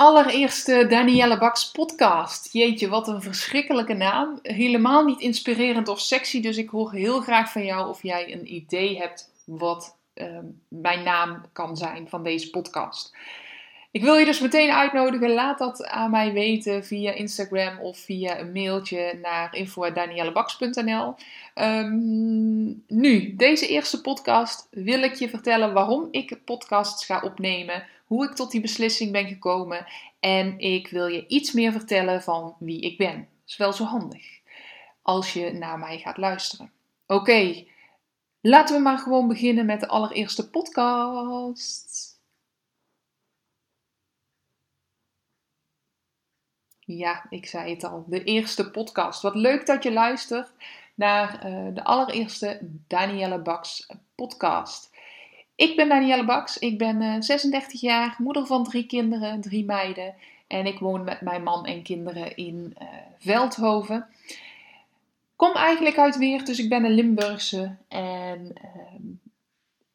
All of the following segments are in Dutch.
Allereerste Danielle Baks podcast. Jeetje, wat een verschrikkelijke naam. Helemaal niet inspirerend of sexy, dus ik hoor heel graag van jou of jij een idee hebt wat ehm, mijn naam kan zijn van deze podcast. Ik wil je dus meteen uitnodigen. Laat dat aan mij weten via Instagram of via een mailtje naar info.daniellebaks.nl. Um, nu, deze eerste podcast wil ik je vertellen waarom ik podcasts ga opnemen, hoe ik tot die beslissing ben gekomen en ik wil je iets meer vertellen van wie ik ben. Is wel zo handig als je naar mij gaat luisteren. Oké, laten we maar gewoon beginnen met de allereerste podcast. Ja, ik zei het al, de eerste podcast. Wat leuk dat je luistert naar uh, de allereerste Danielle Baks podcast. Ik ben Danielle Baks, ik ben uh, 36 jaar, moeder van drie kinderen, drie meiden. En ik woon met mijn man en kinderen in uh, Veldhoven. Kom eigenlijk uit Weert, dus ik ben een Limburgse. En ehm,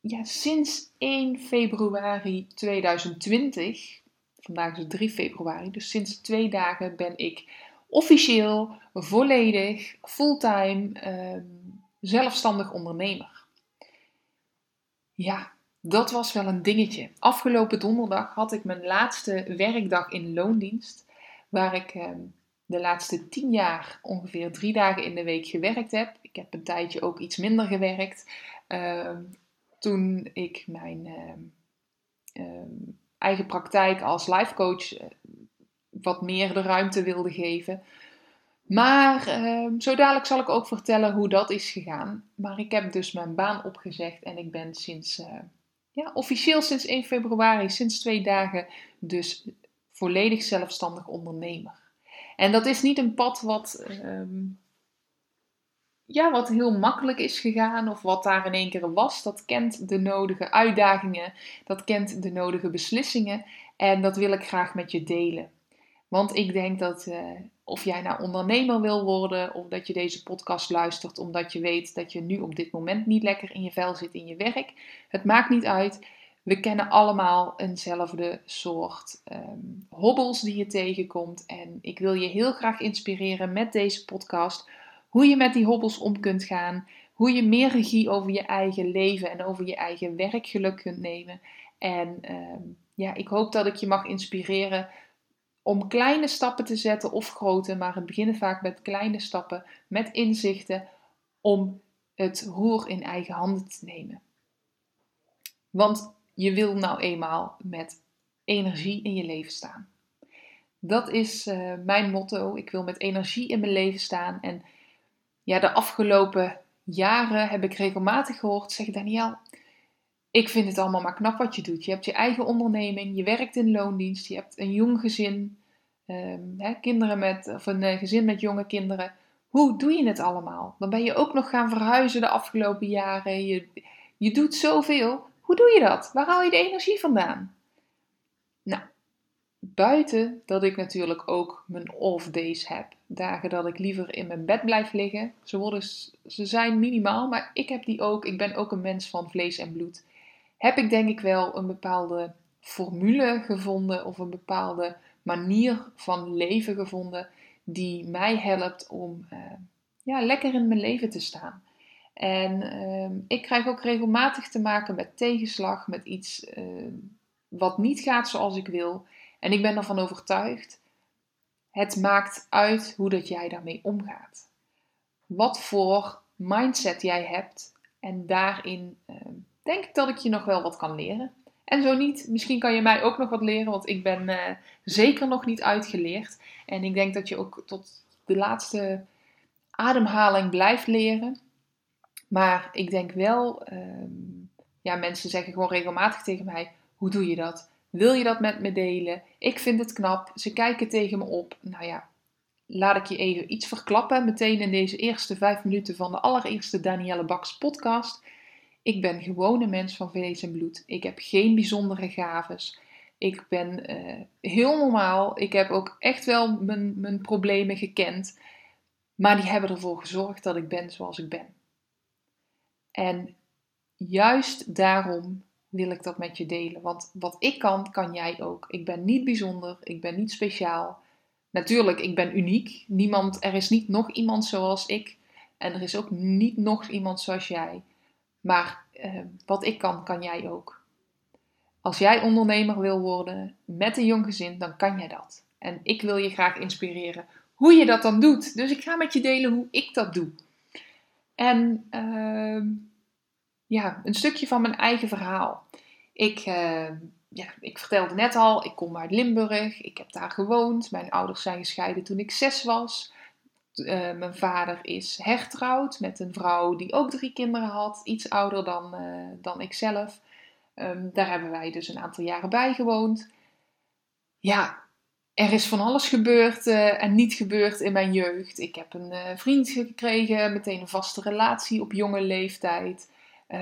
ja, sinds 1 februari 2020 Vandaag is 3 februari, dus sinds twee dagen ben ik officieel, volledig, fulltime, uh, zelfstandig ondernemer. Ja, dat was wel een dingetje. Afgelopen donderdag had ik mijn laatste werkdag in loondienst, waar ik uh, de laatste tien jaar ongeveer drie dagen in de week gewerkt heb. Ik heb een tijdje ook iets minder gewerkt. Uh, toen ik mijn ehm, eigen praktijk als life coach eh, wat meer de ruimte wilde geven. Maar uh, zo dadelijk zal ik ook vertellen hoe dat is gegaan. Maar ik heb dus mijn baan opgezegd en ik ben sinds, uh, ja, officieel sinds 1 februari, sinds twee dagen, dus volledig zelfstandig ondernemer. En dat is niet een pad wat uh, ja, wat heel makkelijk is gegaan of wat daar in één keer was. Dat kent de nodige uitdagingen, dat kent de nodige beslissingen en dat wil ik graag met je delen. Want ik denk dat uh, of jij nou ondernemer wil worden of dat je deze podcast luistert omdat je weet dat je nu op dit moment niet lekker in je vel zit in je werk, het maakt niet uit. We kennen allemaal eenzelfde soort um, hobbels die je tegenkomt. En ik wil je heel graag inspireren met deze podcast hoe je met die hobbels om kunt gaan. Hoe je meer regie over je eigen leven en over je eigen werkgeluk kunt nemen. En uh, ja, ik hoop dat ik je mag inspireren om kleine stappen te zetten of grote, maar het beginnen vaak met kleine stappen, met inzichten om het roer in eigen handen te nemen. Want je wil nou eenmaal met energie in je leven staan. Dat is uh, mijn motto. Ik wil met energie in mijn leven staan en ja, de afgelopen jaren heb ik regelmatig gehoord zeggen: Daniel, ik vind het allemaal maar knap wat je doet. Je hebt je eigen onderneming, je werkt in loondienst, je hebt een jong gezin, um, hè, kinderen met, of een uh, gezin met jonge kinderen. Hoe doe je het allemaal? Dan ben je ook nog gaan verhuizen de afgelopen jaren. Je, je doet zoveel. Hoe doe je dat? Waar haal je de energie vandaan? Buiten dat ik natuurlijk ook mijn off days heb dagen dat ik liever in mijn bed blijf liggen. Ze, worden, ze zijn minimaal, maar ik heb die ook. Ik ben ook een mens van vlees en bloed. Heb ik denk ik wel een bepaalde formule gevonden of een bepaalde manier van leven gevonden die mij helpt om uh, ja, lekker in mijn leven te staan. En uh, ik krijg ook regelmatig te maken met tegenslag, met iets uh, wat niet gaat zoals ik wil. En ik ben ervan overtuigd het maakt uit hoe dat jij daarmee omgaat. Wat voor mindset jij hebt. En daarin uh, denk ik dat ik je nog wel wat kan leren. En zo niet, misschien kan je mij ook nog wat leren, want ik ben uh, zeker nog niet uitgeleerd. En ik denk dat je ook tot de laatste ademhaling blijft leren. Maar ik denk wel, uh, ja, mensen zeggen gewoon regelmatig tegen mij: hoe doe je dat? Wil je dat met me delen? Ik vind het knap. Ze kijken tegen me op. Nou ja, laat ik je even iets verklappen. Meteen in deze eerste vijf minuten van de allereerste Danielle Baks podcast. Ik ben gewoon een mens van vlees en bloed. Ik heb geen bijzondere gaves. Ik ben uh, heel normaal. Ik heb ook echt wel mijn, mijn problemen gekend. Maar die hebben ervoor gezorgd dat ik ben zoals ik ben. En juist daarom wil ik dat met je delen. Want wat ik kan, kan jij ook. Ik ben niet bijzonder, ik ben niet speciaal. Natuurlijk, ik ben uniek. Niemand, er is niet nog iemand zoals ik. En er is ook niet nog iemand zoals jij. Maar eh, wat ik kan, kan jij ook. Als jij ondernemer wil worden met een jong gezin, dan kan jij dat. En ik wil je graag inspireren hoe je dat dan doet. Dus ik ga met je delen hoe ik dat doe. En uh, ja, een stukje van mijn eigen verhaal. Ik, uh, ja, ik vertelde net al, ik kom uit Limburg. Ik heb daar gewoond. Mijn ouders zijn gescheiden toen ik zes was. Uh, mijn vader is hertrouwd met een vrouw die ook drie kinderen had. Iets ouder dan, uh, dan ik zelf. Um, daar hebben wij dus een aantal jaren bij gewoond. Ja, er is van alles gebeurd en niet gebeurd in mijn jeugd. Ik heb een vriend gekregen, meteen een vaste relatie op jonge leeftijd. Uh,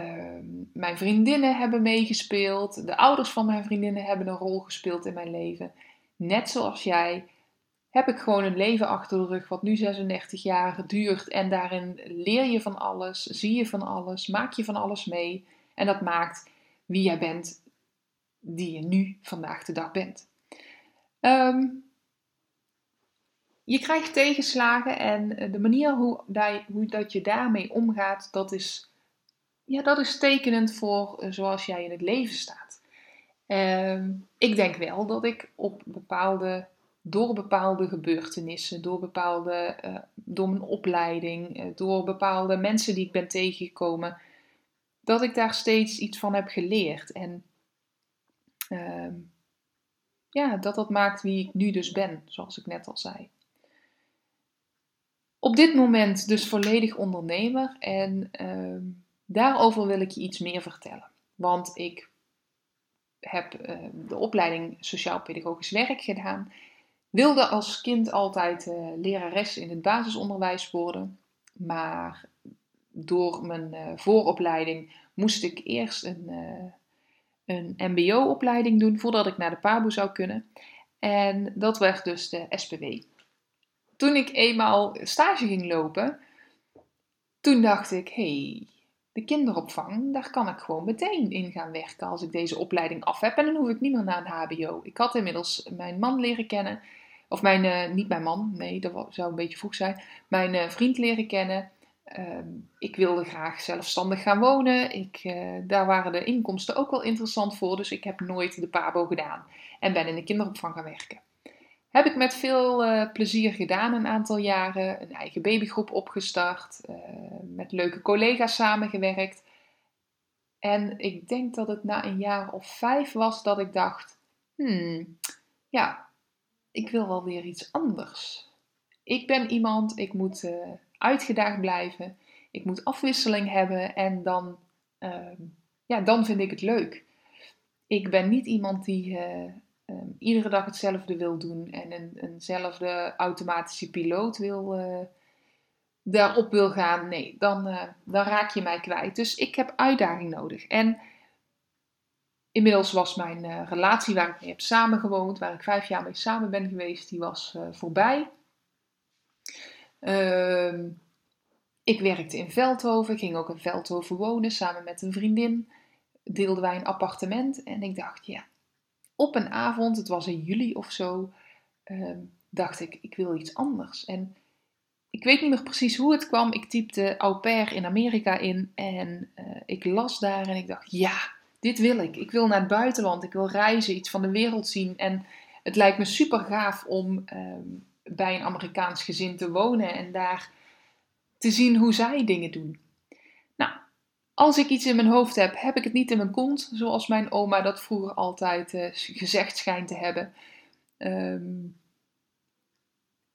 mijn vriendinnen hebben meegespeeld. De ouders van mijn vriendinnen hebben een rol gespeeld in mijn leven. Net zoals jij heb ik gewoon een leven achter de rug wat nu 36 jaar duurt. En daarin leer je van alles, zie je van alles, maak je van alles mee. En dat maakt wie jij bent, die je nu vandaag de dag bent. Um, je krijgt tegenslagen en de manier hoe, hoe dat je daarmee omgaat, dat is, ja, dat is tekenend voor uh, zoals jij in het leven staat. Um, ik denk wel dat ik op bepaalde, door bepaalde gebeurtenissen, door, bepaalde, uh, door mijn opleiding, uh, door bepaalde mensen die ik ben tegengekomen, dat ik daar steeds iets van heb geleerd. En um, ja, dat dat maakt wie ik nu dus ben, zoals ik net al zei. Op dit moment dus volledig ondernemer en uh, daarover wil ik je iets meer vertellen. Want ik heb uh, de opleiding Sociaal-Pedagogisch Werk gedaan. Wilde als kind altijd uh, lerares in het basisonderwijs worden. Maar door mijn uh, vooropleiding moest ik eerst een een MBO-opleiding doen voordat ik naar de PABO zou kunnen. En dat werd dus de SPW. Toen ik eenmaal stage ging lopen, toen dacht ik: hey, de kinderopvang, daar kan ik gewoon meteen in gaan werken als ik deze opleiding af heb. En dan hoef ik niet meer naar een HBO. Ik had inmiddels mijn man leren kennen. Of mijn, uh, niet mijn man, nee, dat zou een beetje vroeg zijn. Mijn uh, vriend leren kennen. Ehm, ik wilde graag zelfstandig gaan wonen. Ik, uh, daar waren de inkomsten ook wel interessant voor, dus ik heb nooit de PABO gedaan en ben in de kinderopvang gaan werken. Heb ik met veel uh, plezier gedaan een aantal jaren, een eigen babygroep opgestart, uh, met leuke collega's samengewerkt. En ik denk dat het na een jaar of vijf was dat ik dacht: hmm, ja, ik wil wel weer iets anders. Ik ben iemand, ik moet uitgedaagd blijven. Ik moet afwisseling hebben en dan, uh, ja, dan vind ik het leuk. Ik ben niet iemand die um, iedere dag hetzelfde wil doen en een, eenzelfde automatische piloot wil, uh, daarop wil gaan. Nee, dan, uh, dan raak je mij kwijt. Dus ik heb uitdaging nodig. En inmiddels was mijn relatie waar ik mee heb samengewoond, waar ik vijf jaar mee samen ben geweest, die was voorbij. Uh, ik werkte in Veldhoven, ging ook in Veldhoven wonen samen met een vriendin. Deelden wij een appartement en ik dacht, ja, op een avond, het was in juli of zo, uh, dacht ik, ik wil iets anders. En ik weet niet meer precies hoe het kwam. Ik typte au pair in Amerika in en uh, ik las daar en ik dacht, ja, dit wil ik. Ik wil naar het buitenland, ik wil reizen, iets van de wereld zien. En het lijkt me super gaaf om uh, bij een Amerikaans gezin te wonen en daar te zien hoe zij dingen doen. Als ik iets in mijn hoofd heb, heb ik het niet in mijn kont, zoals mijn oma dat vroeger altijd uh, gezegd schijnt te hebben. Um,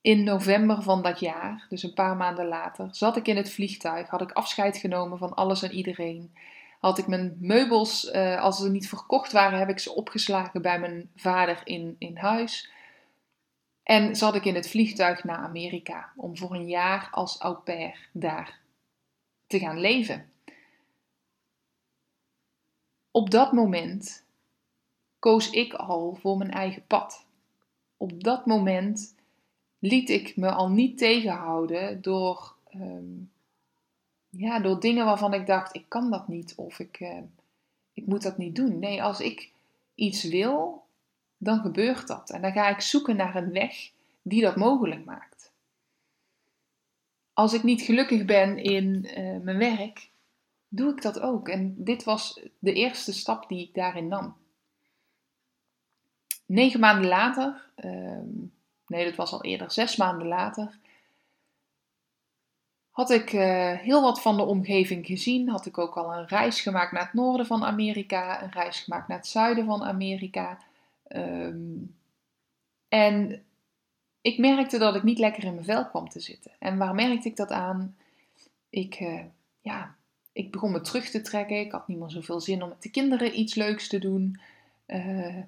in november van dat jaar, dus een paar maanden later, zat ik in het vliegtuig, had ik afscheid genomen van alles en iedereen. Had ik mijn meubels, uh, als ze niet verkocht waren, heb ik ze opgeslagen bij mijn vader in, in huis. En zat ik in het vliegtuig naar Amerika om voor een jaar als au pair daar te gaan leven. Op dat moment koos ik al voor mijn eigen pad. Op dat moment liet ik me al niet tegenhouden door, ehm, ja, door dingen waarvan ik dacht: ik kan dat niet of ik, uh, ik moet dat niet doen. Nee, als ik iets wil, dan gebeurt dat. En dan ga ik zoeken naar een weg die dat mogelijk maakt. Als ik niet gelukkig ben in uh, mijn werk, doe ik dat ook. En dit was de eerste stap die ik daarin nam. Negen maanden later, uh, nee, dat was al eerder, zes maanden later, had ik uh, heel wat van de omgeving gezien. Had ik ook al een reis gemaakt naar het noorden van Amerika, een reis gemaakt naar het zuiden van Amerika. Um, en ik merkte dat ik niet lekker in mijn vel kwam te zitten. En waar merkte ik dat aan? Ik, uh, ja, ik begon me terug te trekken. Ik had niet meer zoveel zin om met de kinderen iets leuks te doen. Uh,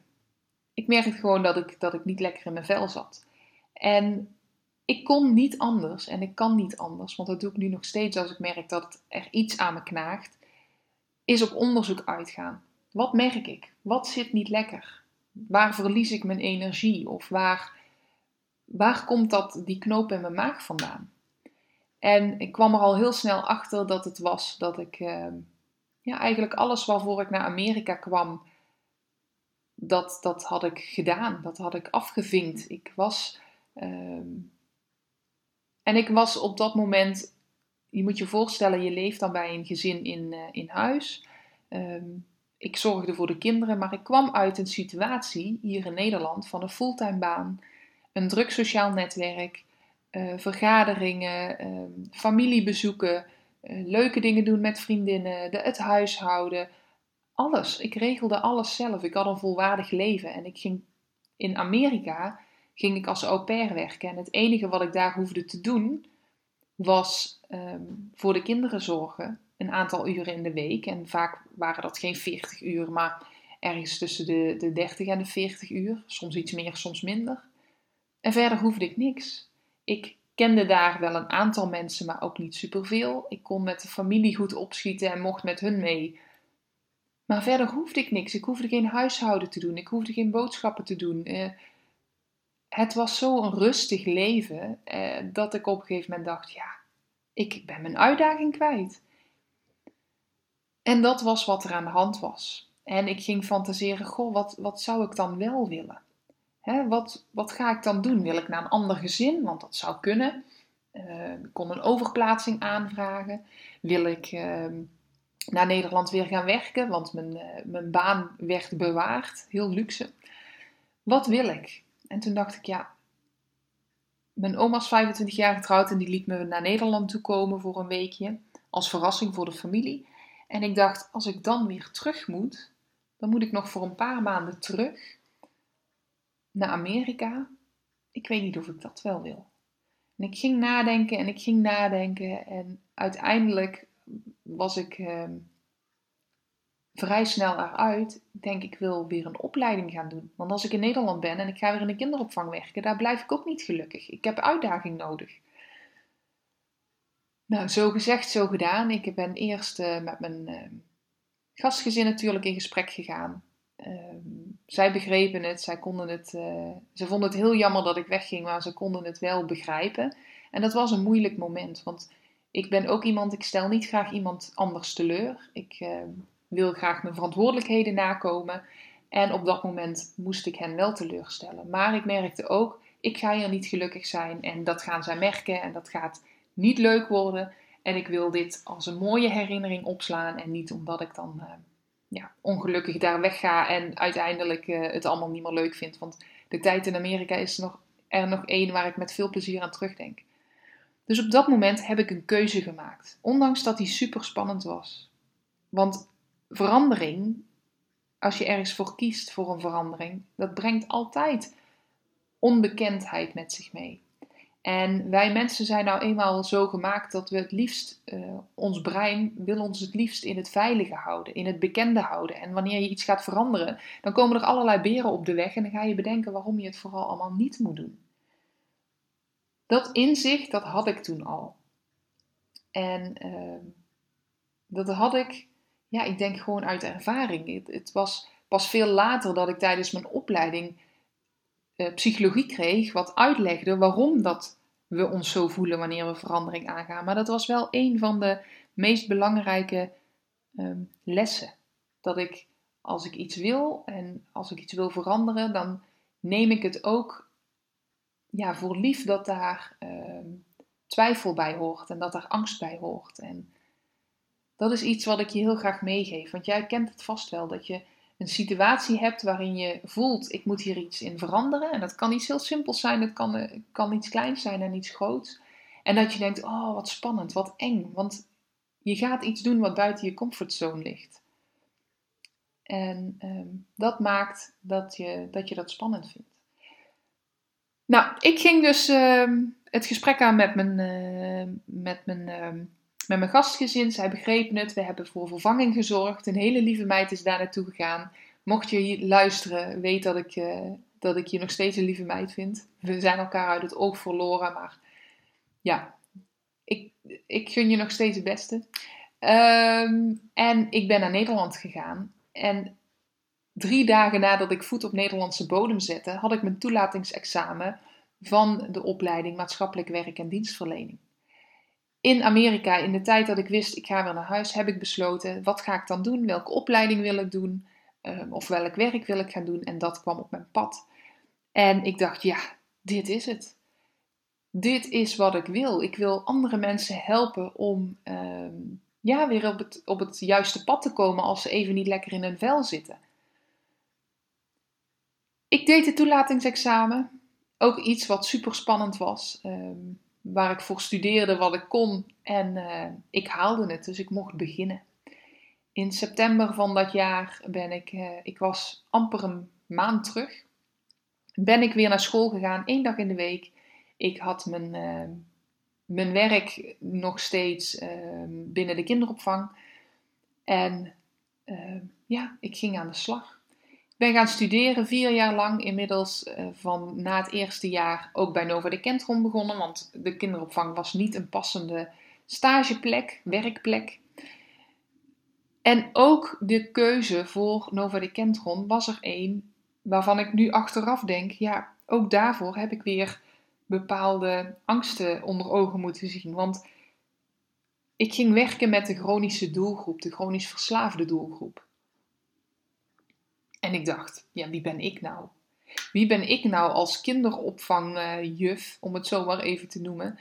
ik merkte gewoon dat ik, dat ik niet lekker in mijn vel zat. En ik kon niet anders en ik kan niet anders, want dat doe ik nu nog steeds als ik merk dat er iets aan me knaagt, is op onderzoek uitgaan. Wat merk ik? Wat zit niet lekker? Waar verlies ik mijn energie? Of waar, waar komt dat, die knoop in mijn maag vandaan? En ik kwam er al heel snel achter dat het was dat ik uh, ja, eigenlijk alles waarvoor ik naar Amerika kwam, dat, dat had ik gedaan. Dat had ik afgevinkt. Ik was. Uh, en ik was op dat moment. Je moet je voorstellen, je leeft dan bij een gezin in, uh, in huis. Uh, ik zorgde voor de kinderen, maar ik kwam uit een situatie hier in Nederland van een fulltime baan, een druk sociaal netwerk, uh, vergaderingen, ehm, familiebezoeken, uh, leuke dingen doen met vriendinnen, de, het huishouden. Alles. Ik regelde alles zelf. Ik had een volwaardig leven. En ik ging in Amerika ging ik als au pair werken. En het enige wat ik daar hoefde te doen was um, voor de kinderen zorgen. Een aantal uren in de week. En vaak waren dat geen 40 uur, maar ergens tussen de, de 30 en de 40 uur. Soms iets meer, soms minder. En verder hoefde ik niks. Ik kende daar wel een aantal mensen, maar ook niet superveel. Ik kon met de familie goed opschieten en mocht met hun mee. Maar verder hoefde ik niks. Ik hoefde geen huishouden te doen. Ik hoefde geen boodschappen te doen. Uh, het was zo'n rustig leven uh, dat ik op een gegeven moment dacht: ja, ik ben mijn uitdaging kwijt. En dat was wat er aan de hand was. En ik ging fantaseren: goh, wat, wat zou ik dan wel willen? Wat, wat ga ik dan doen? Wil ik naar een ander gezin? Want dat zou kunnen. Uh, ik kon een overplaatsing aanvragen. Wil ik uh, naar Nederland weer gaan werken? Want mijn, uh, mijn baan werd bewaard. Heel luxe. Wat wil ik? En toen dacht ik, ja, mijn oma is 25 jaar getrouwd en die liet me naar Nederland toe komen voor een weekje. Als verrassing voor de familie. En ik dacht, als ik dan weer terug moet, dan moet ik nog voor een paar maanden terug naar Amerika. Ik weet niet of ik dat wel wil. En ik ging nadenken en ik ging nadenken. En uiteindelijk was ik uh, vrij snel eruit. Ik denk, ik wil weer een opleiding gaan doen. Want als ik in Nederland ben en ik ga weer in de kinderopvang werken, daar blijf ik ook niet gelukkig. Ik heb uitdaging nodig. Nou, zo gezegd, zo gedaan. Ik ben eerst uh, met mijn uh, gastgezin natuurlijk in gesprek gegaan. Ehm, zij begrepen het, zij konden het, uh, ze vonden het heel jammer dat ik wegging, maar ze konden het wel begrijpen. En dat was een moeilijk moment, want ik ben ook iemand, ik stel niet graag iemand anders teleur. Ik uh, wil graag mijn verantwoordelijkheden nakomen. En op dat moment moest ik hen wel teleurstellen. Maar ik merkte ook, ik ga hier niet gelukkig zijn en dat gaan zij merken en dat gaat niet leuk worden. En ik wil dit als een mooie herinnering opslaan en niet omdat ik dan... Uh, ja, ongelukkig daar wegga en uiteindelijk uh, het allemaal niet meer leuk vind. Want de tijd in Amerika is nog, er nog één waar ik met veel plezier aan terugdenk. Dus op dat moment heb ik een keuze gemaakt, ondanks dat die super spannend was. Want verandering, als je ergens voor kiest voor een verandering, dat brengt altijd onbekendheid met zich mee. En wij mensen zijn nou eenmaal zo gemaakt dat we het liefst, uh, ons brein wil ons het liefst in het veilige houden, in het bekende houden. En wanneer je iets gaat veranderen, dan komen er allerlei beren op de weg en dan ga je bedenken waarom je het vooral allemaal niet moet doen. Dat inzicht, dat had ik toen al. En uh, dat had ik, ja, ik denk gewoon uit ervaring. Het, het, was pas veel later dat ik tijdens mijn opleiding psychologie kreeg, wat uitlegde waarom dat we ons zo voelen wanneer we verandering aangaan. Maar dat was wel een van de meest belangrijke um, lessen. Dat ik, als ik iets wil en als ik iets wil veranderen, dan neem ik het ook ja, voor lief dat daar uh, twijfel bij hoort en dat daar angst bij hoort. En dat is iets wat ik je heel graag meegeef. Want jij kent het vast wel, dat je een situatie hebt waarin je voelt, ik moet hier iets in veranderen. En dat kan iets heel simpels zijn, het kan, eh, kan iets kleins zijn en iets groots. En dat je denkt, oh wat spannend, wat eng. Want je gaat iets doen wat buiten je comfortzone ligt. En um, dat maakt dat je, dat je dat spannend vindt. Nou, ik ging dus uh, het gesprek aan met mijn, uh, met, mijn, uh, met mijn gastgezin. Zij begrepen het. We hebben voor vervanging gezorgd. Een hele lieve meid is daar naartoe gegaan. Mocht je hier luisteren, weet dat ik, uh, dat ik je nog steeds een lieve meid vind. We zijn elkaar uit het oog verloren, maar ja, ik, ik gun je nog steeds het beste. Um, en ik ben naar Nederland gegaan. En drie dagen nadat ik voet op Nederlandse bodem zette, had ik mijn toelatingsexamen van de opleiding maatschappelijk werk en dienstverlening. In Amerika, in de tijd dat ik wist ik ga weer naar huis, heb ik besloten wat ga ik dan doen, welke opleiding wil ik doen um, of welk werk wil ik gaan doen en dat kwam op mijn pad. En ik dacht, ja, dit is het. Dit is wat ik wil. Ik wil andere mensen helpen om um, ja, weer op het, op het juiste pad te komen als ze even niet lekker in hun vel zitten. Ik deed het toelatingsexamen. Ook iets wat super spannend was. Um, waar ik voor studeerde wat ik kon. En uh, ik haalde het, dus ik mocht beginnen. In september van dat jaar ben ik, uh, ik was amper een maand terug, ben ik weer naar school gegaan, één dag in de week. Ik had mijn, uh, mijn werk nog steeds binnen de kinderopvang. En ja, ik ging aan de slag ben gaan studeren, vier jaar lang. Inmiddels uh, van na het eerste jaar ook bij Nova de Kentron begonnen. Want de kinderopvang was niet een passende stageplek, werkplek. En ook de keuze voor Nova de Kentron was er één waarvan ik nu achteraf denk, ja, ook daarvoor heb ik weer bepaalde angsten onder ogen moeten zien. Want ik ging werken met de chronische doelgroep, de chronisch verslaafde doelgroep. En ik dacht, ja, wie ben ik nou? Wie ben ik nou als kinderopvangjuf, om het zo maar even te noemen,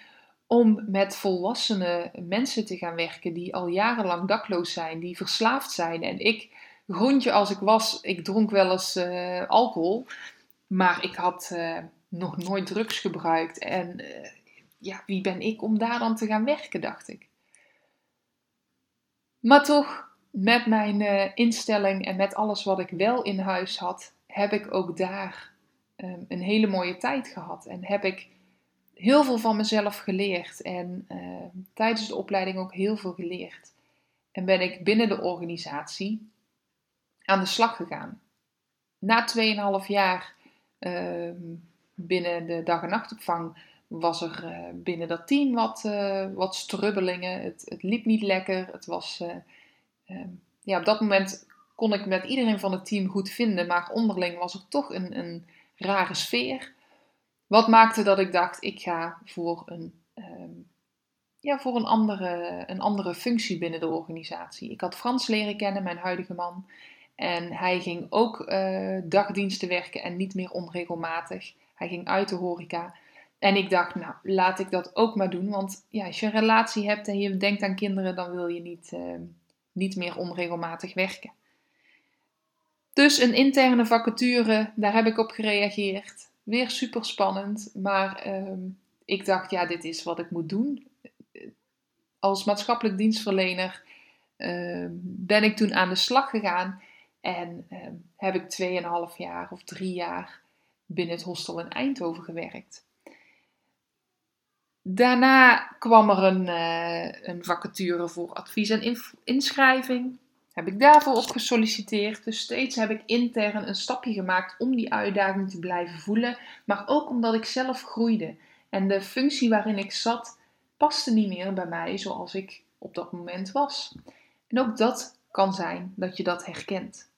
om met volwassene mensen te gaan werken die al jarenlang dakloos zijn, die verslaafd zijn. En ik, groentje als ik was, ik dronk wel eens uh, alcohol, maar ik had uh, nog nooit drugs gebruikt. En uh, ja, wie ben ik om daar dan te gaan werken, dacht ik. Maar toch met mijn uh, instelling en met alles wat ik wel in huis had, heb ik ook daar um, een hele mooie tijd gehad. En heb ik heel veel van mezelf geleerd. En uh, tijdens de opleiding ook heel veel geleerd. En ben ik binnen de organisatie aan de slag gegaan. Na 2,5 jaar uh, binnen de dag- en nachtopvang was er uh, binnen dat team wat, uh, wat strubbelingen. Het, het, liep niet lekker. Het was Ehm, ja, op dat moment kon ik met iedereen van het team goed vinden, maar onderling was er toch een, een rare sfeer. Wat maakte dat ik dacht, ik ga voor een, um, ja, voor een, andere, een andere functie binnen de organisatie. Ik had Frans leren kennen, mijn huidige man. En hij ging ook uh, dagdiensten werken en niet meer onregelmatig. Hij ging uit de horeca. En ik dacht, nou, laat ik dat ook maar doen. Want ja, als je een relatie hebt en je denkt aan kinderen, dan wil je niet, uh, niet meer onregelmatig werken. Dus een interne vacature, daar heb ik op gereageerd. Weer super spannend, maar uh, ik dacht, ja, dit is wat ik moet doen. Als maatschappelijk dienstverlener uh, ben ik toen aan de slag gegaan en uh, heb ik 2,5 jaar of 3 jaar binnen het hostel in Eindhoven gewerkt. Daarna kwam er een, uh, een vacature voor advies en inschrijving. Heb ik daarvoor op gesolliciteerd. Dus steeds heb ik intern een stapje gemaakt om die uitdaging te blijven voelen. Maar ook omdat ik zelf groeide. En de functie waarin ik zat paste niet meer bij mij zoals ik op dat moment was. En ook dat kan zijn dat je dat herkent.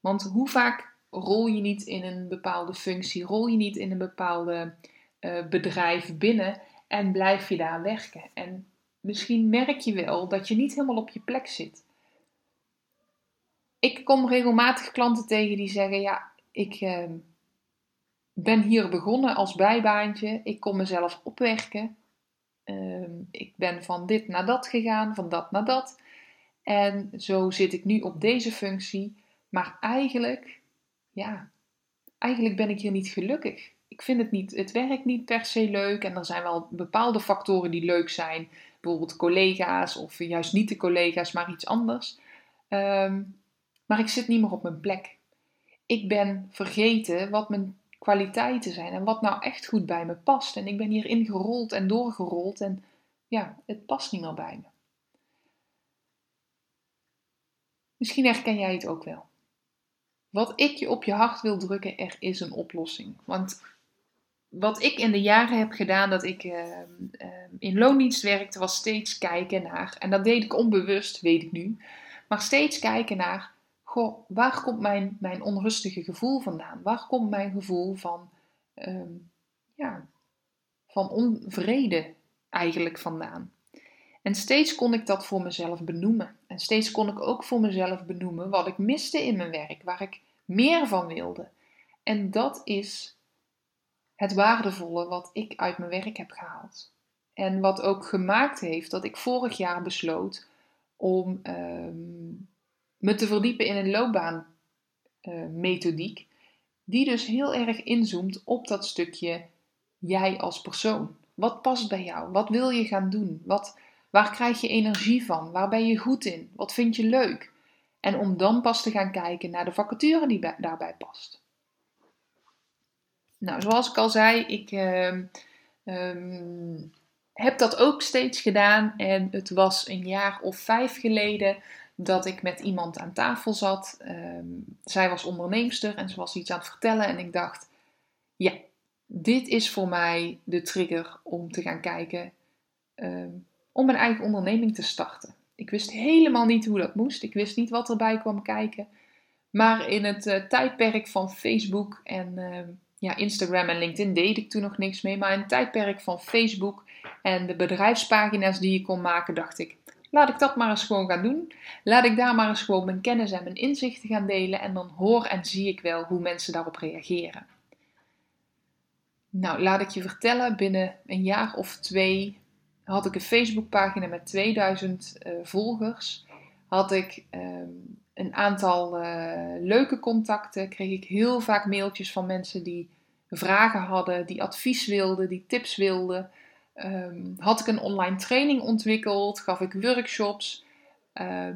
Want hoe vaak rol je niet in een bepaalde functie, rol je niet in een bepaalde uh, bedrijf binnen en blijf je daar werken. En misschien merk je wel dat je niet helemaal op je plek zit. Ik kom regelmatig klanten tegen die zeggen: Ja, ik uh, ben hier begonnen als bijbaantje, ik kom mezelf opwerken. Uh, ik ben van dit naar dat gegaan, van dat naar dat. En zo zit ik nu op deze functie. Maar eigenlijk, ja, eigenlijk ben ik hier niet gelukkig. Ik vind het niet, het werk niet per se leuk. En er zijn wel bepaalde factoren die leuk zijn. Bijvoorbeeld collega's of juist niet de collega's, maar iets anders. Ehm, maar ik zit niet meer op mijn plek. Ik ben vergeten wat mijn kwaliteiten zijn en wat nou echt goed bij me past. En ik ben hier ingerold en doorgerold en ja, het past niet meer bij me. Misschien herken jij het ook wel. Wat ik je op je hart wil drukken, er is een oplossing. Want wat ik in de jaren heb gedaan dat ik uh, uh, in loondienst werkte, was steeds kijken naar, en dat deed ik onbewust, weet ik nu, maar steeds kijken naar, goh, waar komt mijn, mijn onrustige gevoel vandaan? Waar komt mijn gevoel van, uh, ja, van onvrede eigenlijk vandaan? En steeds kon ik dat voor mezelf benoemen. En steeds kon ik ook voor mezelf benoemen wat ik miste in mijn werk, waar ik meer van wilde. En dat is het waardevolle wat ik uit mijn werk heb gehaald. En wat ook gemaakt heeft dat ik vorig jaar besloot om ehm, me te verdiepen in een loopbaanmethodiek. Uh, die dus heel erg inzoomt op dat stukje jij als persoon. Wat past bij jou? Wat wil je gaan doen? Wat, Waar krijg je energie van? Waar ben je goed in? Wat vind je leuk? En om dan pas te gaan kijken naar de vacature die daarbij past. Nou, zoals ik al zei, ik uh, um, heb dat ook steeds gedaan. En het was een jaar of vijf geleden dat ik met iemand aan tafel zat. Um, zij was onderneemster en ze was iets aan het vertellen. En ik dacht, ja, dit is voor mij de trigger om te gaan kijken om mijn eigen onderneming te starten. Ik wist helemaal niet hoe dat moest. Ik wist niet wat erbij kwam kijken. Maar in het uh, tijdperk van Facebook en ja, Instagram en LinkedIn deed ik toen nog niks mee. Maar in het tijdperk van Facebook en de bedrijfspagina's die je kon maken, dacht ik: laat ik dat maar eens gewoon gaan doen. Laat ik daar maar eens gewoon mijn kennis en mijn inzichten gaan delen. En dan hoor en zie ik wel hoe mensen daarop reageren. Nou, laat ik je vertellen, binnen een jaar of twee had ik een Facebookpagina met 2000 uh, eh, volgers. Had ik um, een aantal uh, leuke contacten. Kreeg ik heel vaak mailtjes van mensen die vragen hadden, die advies wilden, die tips wilden. Um, had ik een online training ontwikkeld, gaf ik workshops. Uh,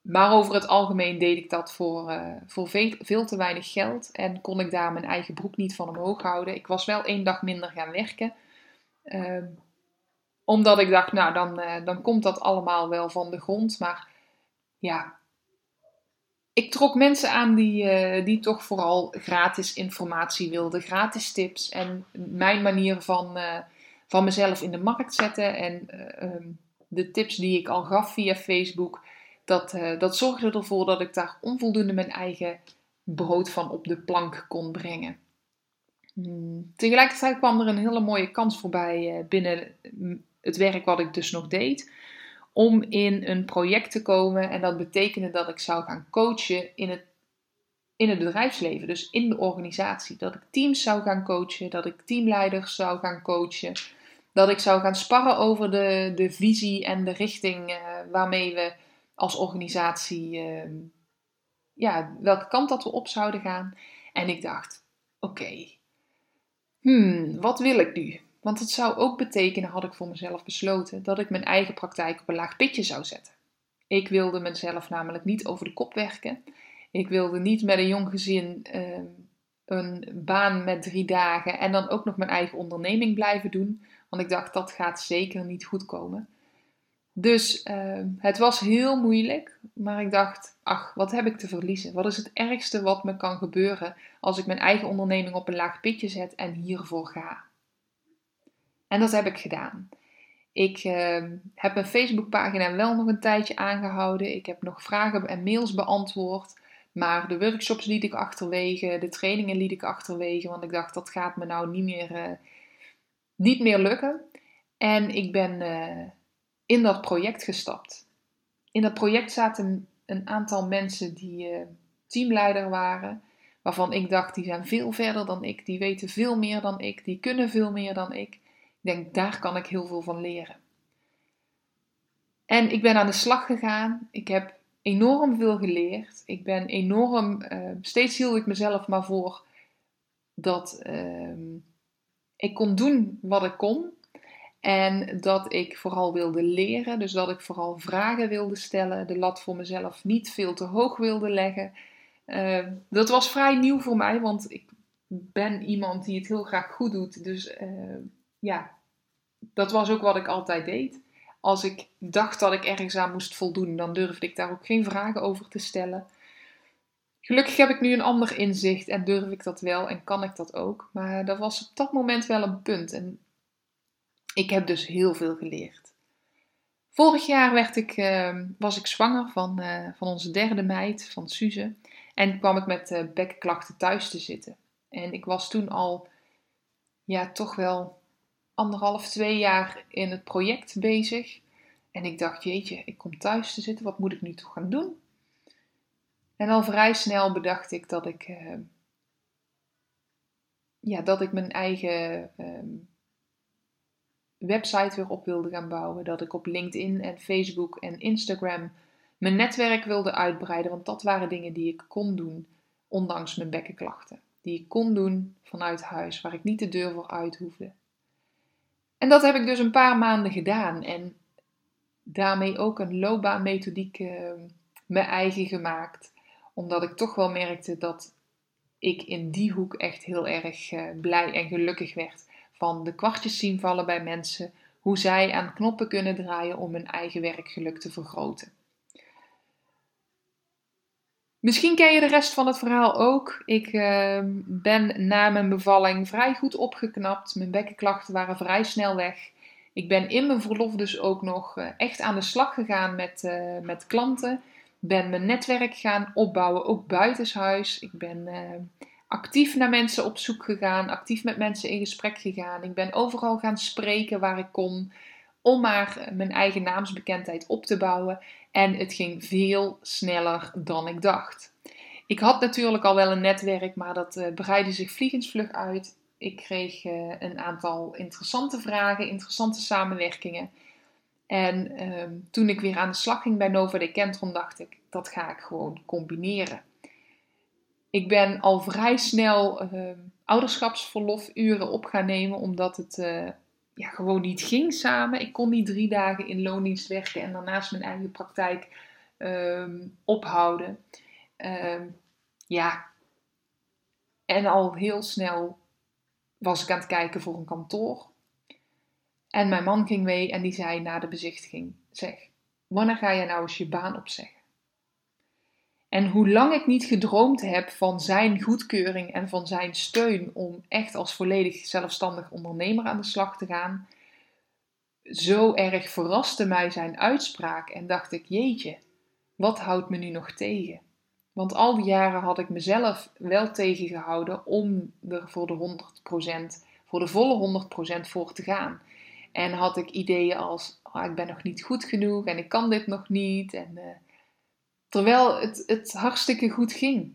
maar over het algemeen deed ik dat voor, uh, voor veel, te weinig geld en kon ik daar mijn eigen broek niet van omhoog houden. Ik was wel één dag minder gaan werken. Uh, omdat ik dacht, nou, dan, uh, dan komt dat allemaal wel van de grond. Maar ja, ik trok mensen aan die, uh, die toch vooral gratis informatie wilden, gratis tips en mijn manier van, uh, van mezelf in de markt zetten. En um, de tips die ik al gaf via Facebook, dat, dat zorgde ervoor dat ik daar onvoldoende mijn eigen brood van op de plank kon brengen. Hmm. Tegelijkertijd kwam er een hele mooie kans voorbij binnen het werk wat ik dus nog deed, om in een project te komen. En dat betekende dat ik zou gaan coachen in het, in het bedrijfsleven, dus in de organisatie. Dat ik teams zou gaan coachen, dat ik teamleiders zou gaan coachen. Dat ik zou gaan sparren over de, de visie en de richting uh, waarmee we als organisatie, uh, ja, welke kant dat we op zouden gaan. En ik dacht, oké, hmm, wat wil ik nu? Want het zou ook betekenen, had ik voor mezelf besloten, dat ik mijn eigen praktijk op een laag pitje zou zetten. Ik wilde mezelf namelijk niet over de kop werken. Ik wilde niet met een jong gezin uh, een baan met drie dagen en dan ook nog mijn eigen onderneming blijven doen. Want ik dacht, dat gaat zeker niet goed komen. Dus ehm, het was heel moeilijk, maar ik dacht, ach, wat heb ik te verliezen? Wat is het ergste wat me kan gebeuren als ik mijn eigen onderneming op een laag pitje zet en hiervoor ga? En dat heb ik gedaan. Ik ehm, heb mijn Facebookpagina wel nog een tijdje aangehouden. Ik heb nog vragen en mails beantwoord. Maar de workshops liet ik achterwege, de trainingen liet ik achterwege, want ik dacht dat gaat me nou niet meer, uh, niet meer lukken. En ik ben uh, in dat project gestapt. In dat project zaten een aantal mensen die uh, teamleider waren, waarvan ik dacht die zijn veel verder dan ik, die weten veel meer dan ik, die kunnen veel meer dan ik. Ik denk daar kan ik heel veel van leren. En ik ben aan de slag gegaan. Ik heb enorm veel geleerd. Ik ben enorm, uh, steeds hield ik mezelf maar voor dat uh, ik kon doen wat ik kon. En dat ik vooral wilde leren. Dus dat ik vooral vragen wilde stellen. De lat voor mezelf niet veel te hoog wilde leggen. Uh, dat was vrij nieuw voor mij, want ik ben iemand die het heel graag goed doet. Dus eh, ja, dat was ook wat ik altijd deed als ik dacht dat ik ergens aan moest voldoen, dan durfde ik daar ook geen vragen over te stellen. Gelukkig heb ik nu een ander inzicht en durf ik dat wel en kan ik dat ook. Maar dat was op dat moment wel een punt en ik heb dus heel veel geleerd. Vorig jaar werd ik, uh, was ik zwanger van, uh, van onze derde meid, van Suze. En kwam ik met uh, bekkenklachten thuis te zitten. En ik was toen al, ja, toch wel anderhalf, twee jaar in het project bezig. En ik dacht, jeetje, ik kom thuis te zitten, wat moet ik nu toch gaan doen? En al vrij snel bedacht ik dat ik, uh, ja, dat ik mijn eigen uh, website weer op wilde gaan bouwen. Dat ik op LinkedIn en Facebook en Instagram mijn netwerk wilde uitbreiden. Want dat waren dingen die ik kon doen, ondanks mijn bekkenklachten. Die ik kon doen vanuit huis, waar ik niet de deur voor uit hoefde. En dat heb ik dus een paar maanden gedaan. En daarmee ook een loopbaanmethodiek uh, mijn eigen gemaakt. Omdat ik toch wel merkte dat ik in die hoek echt heel erg uh, blij en gelukkig werd. Van de kwartjes zien vallen bij mensen. Hoe zij aan knoppen kunnen draaien om hun eigen werkgeluk te vergroten. Misschien ken je de rest van het verhaal ook. Ik uh, ben na mijn bevalling vrij goed opgeknapt. Mijn bekkenklachten waren vrij snel weg. Ik ben in mijn verlof dus ook nog uh, echt aan de slag gegaan met, uh, met klanten. Ben mijn netwerk gaan opbouwen, ook buitenshuis. Ik ben actief naar mensen op zoek gegaan, actief met mensen in gesprek gegaan. Ik ben overal gaan spreken waar ik kon om maar mijn eigen naamsbekendheid op te bouwen. En het ging veel sneller dan ik dacht. Ik had natuurlijk al wel een netwerk, maar dat uh, breidde zich vliegensvlug uit. Ik kreeg uh, een aantal interessante vragen, interessante samenwerkingen. En uh, toen ik weer aan de slag ging bij Nova Decentron, dacht ik, dat ga ik gewoon combineren. Ik ben al vrij snel ehm, ouderschapsverlofuren op gaan nemen, omdat het eh, ja, gewoon niet ging samen. Ik kon niet drie dagen in loondienst werken en daarnaast mijn eigen praktijk um, ophouden. Um, ja, en al heel snel was ik aan het kijken voor een kantoor. En mijn man ging mee en die zei na de bezichtiging: Zeg, wanneer ga je nou eens je baan opzeggen? En hoe lang ik niet gedroomd heb van zijn goedkeuring en van zijn steun om echt als volledig zelfstandig ondernemer aan de slag te gaan, zo erg verraste mij zijn uitspraak en dacht ik: jeetje, wat houdt me nu nog tegen? Want al die jaren had ik mezelf wel tegengehouden om er voor de 100%, voor de volle 100% voor te gaan. En had ik ideeën als: oh, ik ben nog niet goed genoeg en ik kan dit nog niet. En, uh, Terwijl het, het hartstikke goed ging.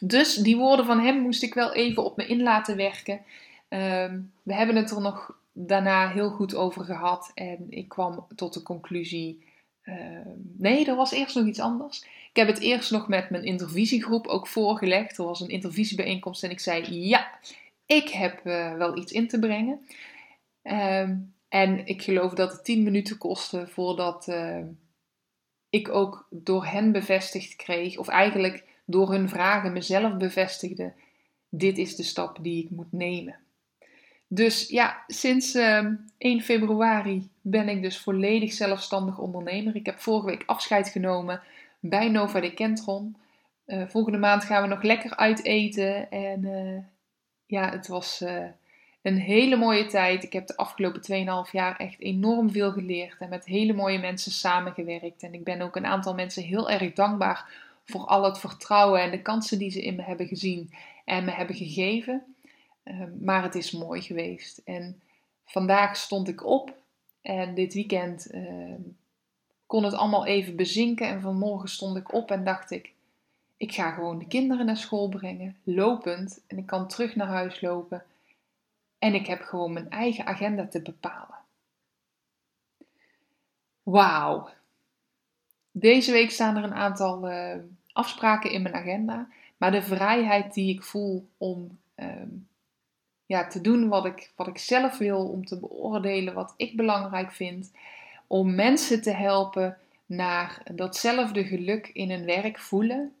Dus die woorden van hem moest ik wel even op me in laten werken. Ehm, we hebben het er nog daarna heel goed over gehad. En ik kwam tot de conclusie. Ehm, nee, er was eerst nog iets anders. Ik heb het eerst nog met mijn intervisiegroep ook voorgelegd. Er was een intervisiebijeenkomst en ik zei: Ja, ik heb uh, wel iets in te brengen. Ehm, en ik geloof dat het 10 minuten kostte voordat ik ook door hen bevestigd kreeg, of eigenlijk door hun vragen mezelf bevestigde: dit is de stap die ik moet nemen. Dus ja, sinds uh, ehm, 1 februari ben ik dus volledig zelfstandig ondernemer. Ik heb vorige week afscheid genomen bij Nova de Kentron. Uh, volgende maand gaan we nog lekker uit eten. En uh, ja, het was uh, een hele mooie tijd. Ik heb de afgelopen 2,5 jaar echt enorm veel geleerd en met hele mooie mensen samengewerkt. En ik ben ook een aantal mensen heel erg dankbaar voor al het vertrouwen en de kansen die ze in me hebben gezien en me hebben gegeven. Ehm, maar het is mooi geweest. En vandaag stond ik op en dit weekend uh, kon het allemaal even bezinken. En vanmorgen stond ik op en dacht ik: ik ga gewoon de kinderen naar school brengen, lopend. En ik kan terug naar huis lopen. En ik heb gewoon mijn eigen agenda te bepalen. Wauw. Deze week staan er een aantal uh, afspraken in mijn agenda. Maar de vrijheid die ik voel om ehm, ja, te doen wat ik, wat ik zelf wil, om te beoordelen wat ik belangrijk vind, om mensen te helpen naar datzelfde geluk in hun werk voelen.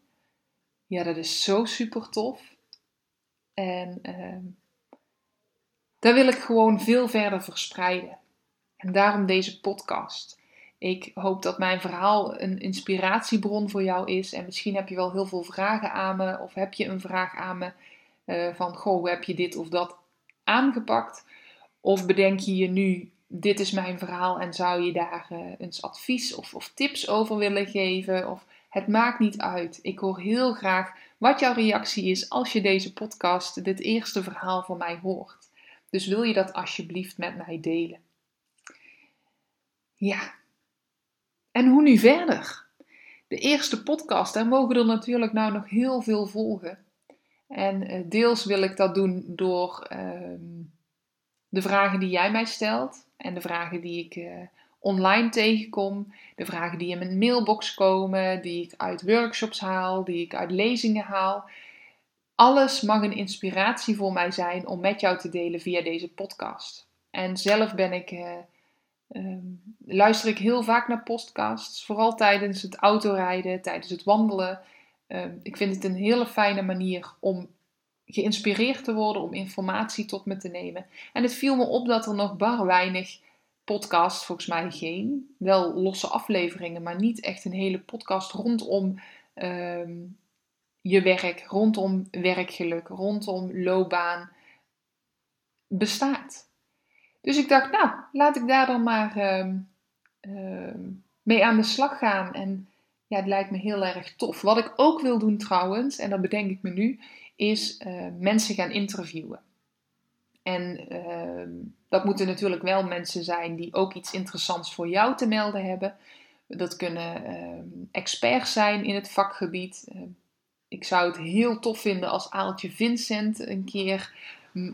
Ja, dat is zo super tof. En uh, daar wil ik gewoon veel verder verspreiden. En daarom deze podcast. Ik hoop dat mijn verhaal een inspiratiebron voor jou is. En misschien heb je wel heel veel vragen aan me. Of heb je een vraag aan me uh, van, goh, hoe heb je dit of dat aangepakt? Of bedenk je je nu, dit is mijn verhaal en zou je daar uh, eens advies of, of tips over willen geven? Of het maakt niet uit. Ik hoor heel graag wat jouw reactie is als je deze podcast, dit eerste verhaal van mij hoort. Dus wil je dat alsjeblieft met mij delen? Ja. En hoe nu verder? De eerste podcast, daar mogen er natuurlijk nou nog heel veel volgen. En eh, deels wil ik dat doen door ehm, de vragen die jij mij stelt en de vragen die ik uh, online tegenkom, de vragen die in mijn mailbox komen, die ik uit workshops haal, die ik uit lezingen haal. Alles mag een inspiratie voor mij zijn om met jou te delen via deze podcast. En zelf ben ik, uh, um, luister ik heel vaak naar podcasts, vooral tijdens het autorijden, tijdens het wandelen. Um, ik vind het een hele fijne manier om geïnspireerd te worden, om informatie tot me te nemen. En het viel me op dat er nog bar weinig podcast, volgens mij geen, wel losse afleveringen, maar niet echt een hele podcast rondom um, je werk, rondom werkgeluk, rondom loopbaan bestaat. Dus ik dacht, nou, laat ik daar dan maar um, um, mee aan de slag gaan. En ja, het lijkt me heel erg tof. Wat ik ook wil doen trouwens, en dat bedenk ik me nu, is uh, mensen gaan interviewen. En uh, dat moeten natuurlijk wel mensen zijn die ook iets interessants voor jou te melden hebben. Dat kunnen experts zijn in het vakgebied. Ehm, ik zou het heel tof vinden als Aaltje Vincent een keer uh,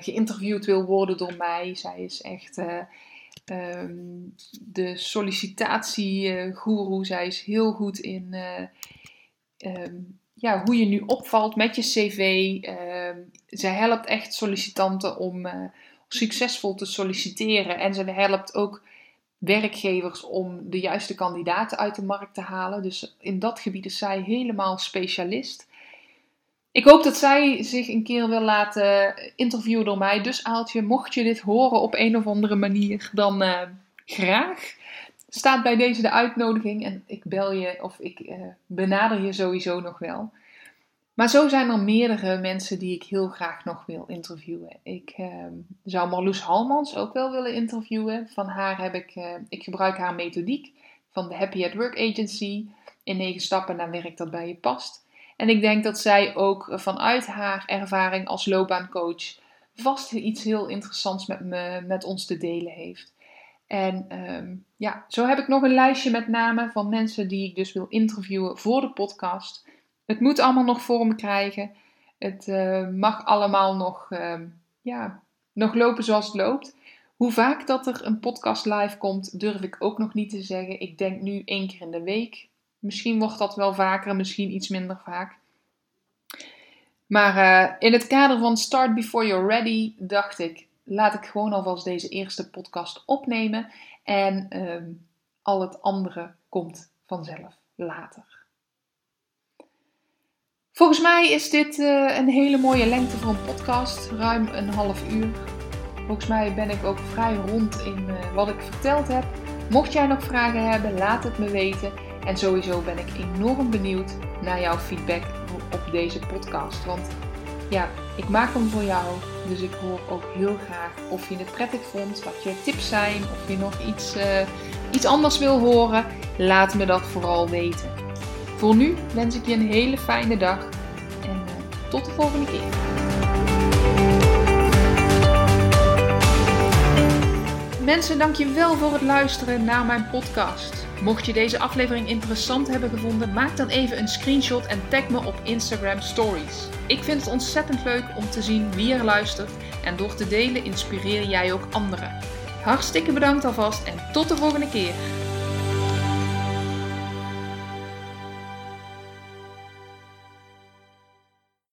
geïnterviewd wil worden door mij. Zij is echt um, de sollicitatiegoeroe. Zij is heel goed in um, ja, hoe je nu opvalt met je cv. Uh, zij helpt echt sollicitanten om uh, succesvol te solliciteren. En ze helpt ook werkgevers om de juiste kandidaten uit de markt te halen. Dus in dat gebied is zij helemaal specialist. Ik hoop dat zij zich een keer wil laten interviewen door mij. Dus Aaltje, mocht je dit horen op een of andere manier, dan uh, graag staat bij deze de uitnodiging en ik bel je of ik uh, benader je sowieso nog wel. Maar zo zijn er meerdere mensen die ik heel graag nog wil interviewen. Ik uh, zou Marloes Halmans ook wel willen interviewen. Van haar heb ik, uh, ik gebruik haar methodiek van de Happy at Work Agency. In negen stappen naar werk dat bij je past. En ik denk dat zij ook vanuit haar ervaring als loopbaancoach vast iets heel interessants met, me, met ons te delen heeft. En ehm, ja, zo heb ik nog een lijstje met namen van mensen die ik dus wil interviewen voor de podcast. Het moet allemaal nog vorm krijgen. Het uh, mag allemaal nog, ehm, ja, nog lopen zoals het loopt. Hoe vaak dat er een podcast live komt, durf ik ook nog niet te zeggen. Ik denk nu één keer in de week. Misschien wordt dat wel vaker, misschien iets minder vaak. Maar uh, in het kader van Start Before You're Ready dacht ik, laat ik gewoon alvast deze eerste podcast opnemen. En ehm, al het andere komt vanzelf later. Volgens mij is dit uh, een hele mooie lengte voor een podcast, ruim een half uur. Volgens mij ben ik ook vrij rond in uh, wat ik verteld heb. Mocht jij nog vragen hebben, laat het me weten. En sowieso ben ik enorm benieuwd naar jouw feedback op deze podcast. Want ja, ik maak hem voor jou. Dus ik hoor ook heel graag of je het prettig vond, wat je tips zijn, of je nog iets, uh, iets anders wil horen. Laat me dat vooral weten. Voor nu wens ik je een hele fijne dag en uh, tot de volgende keer. Mensen, dankjewel voor het luisteren naar mijn podcast. Mocht je deze aflevering interessant hebben gevonden, maak dan even een screenshot en tag me op Instagram Stories. Ik vind het ontzettend leuk om te zien wie er luistert en door te delen inspireer jij ook anderen. Hartstikke bedankt alvast en tot de volgende keer.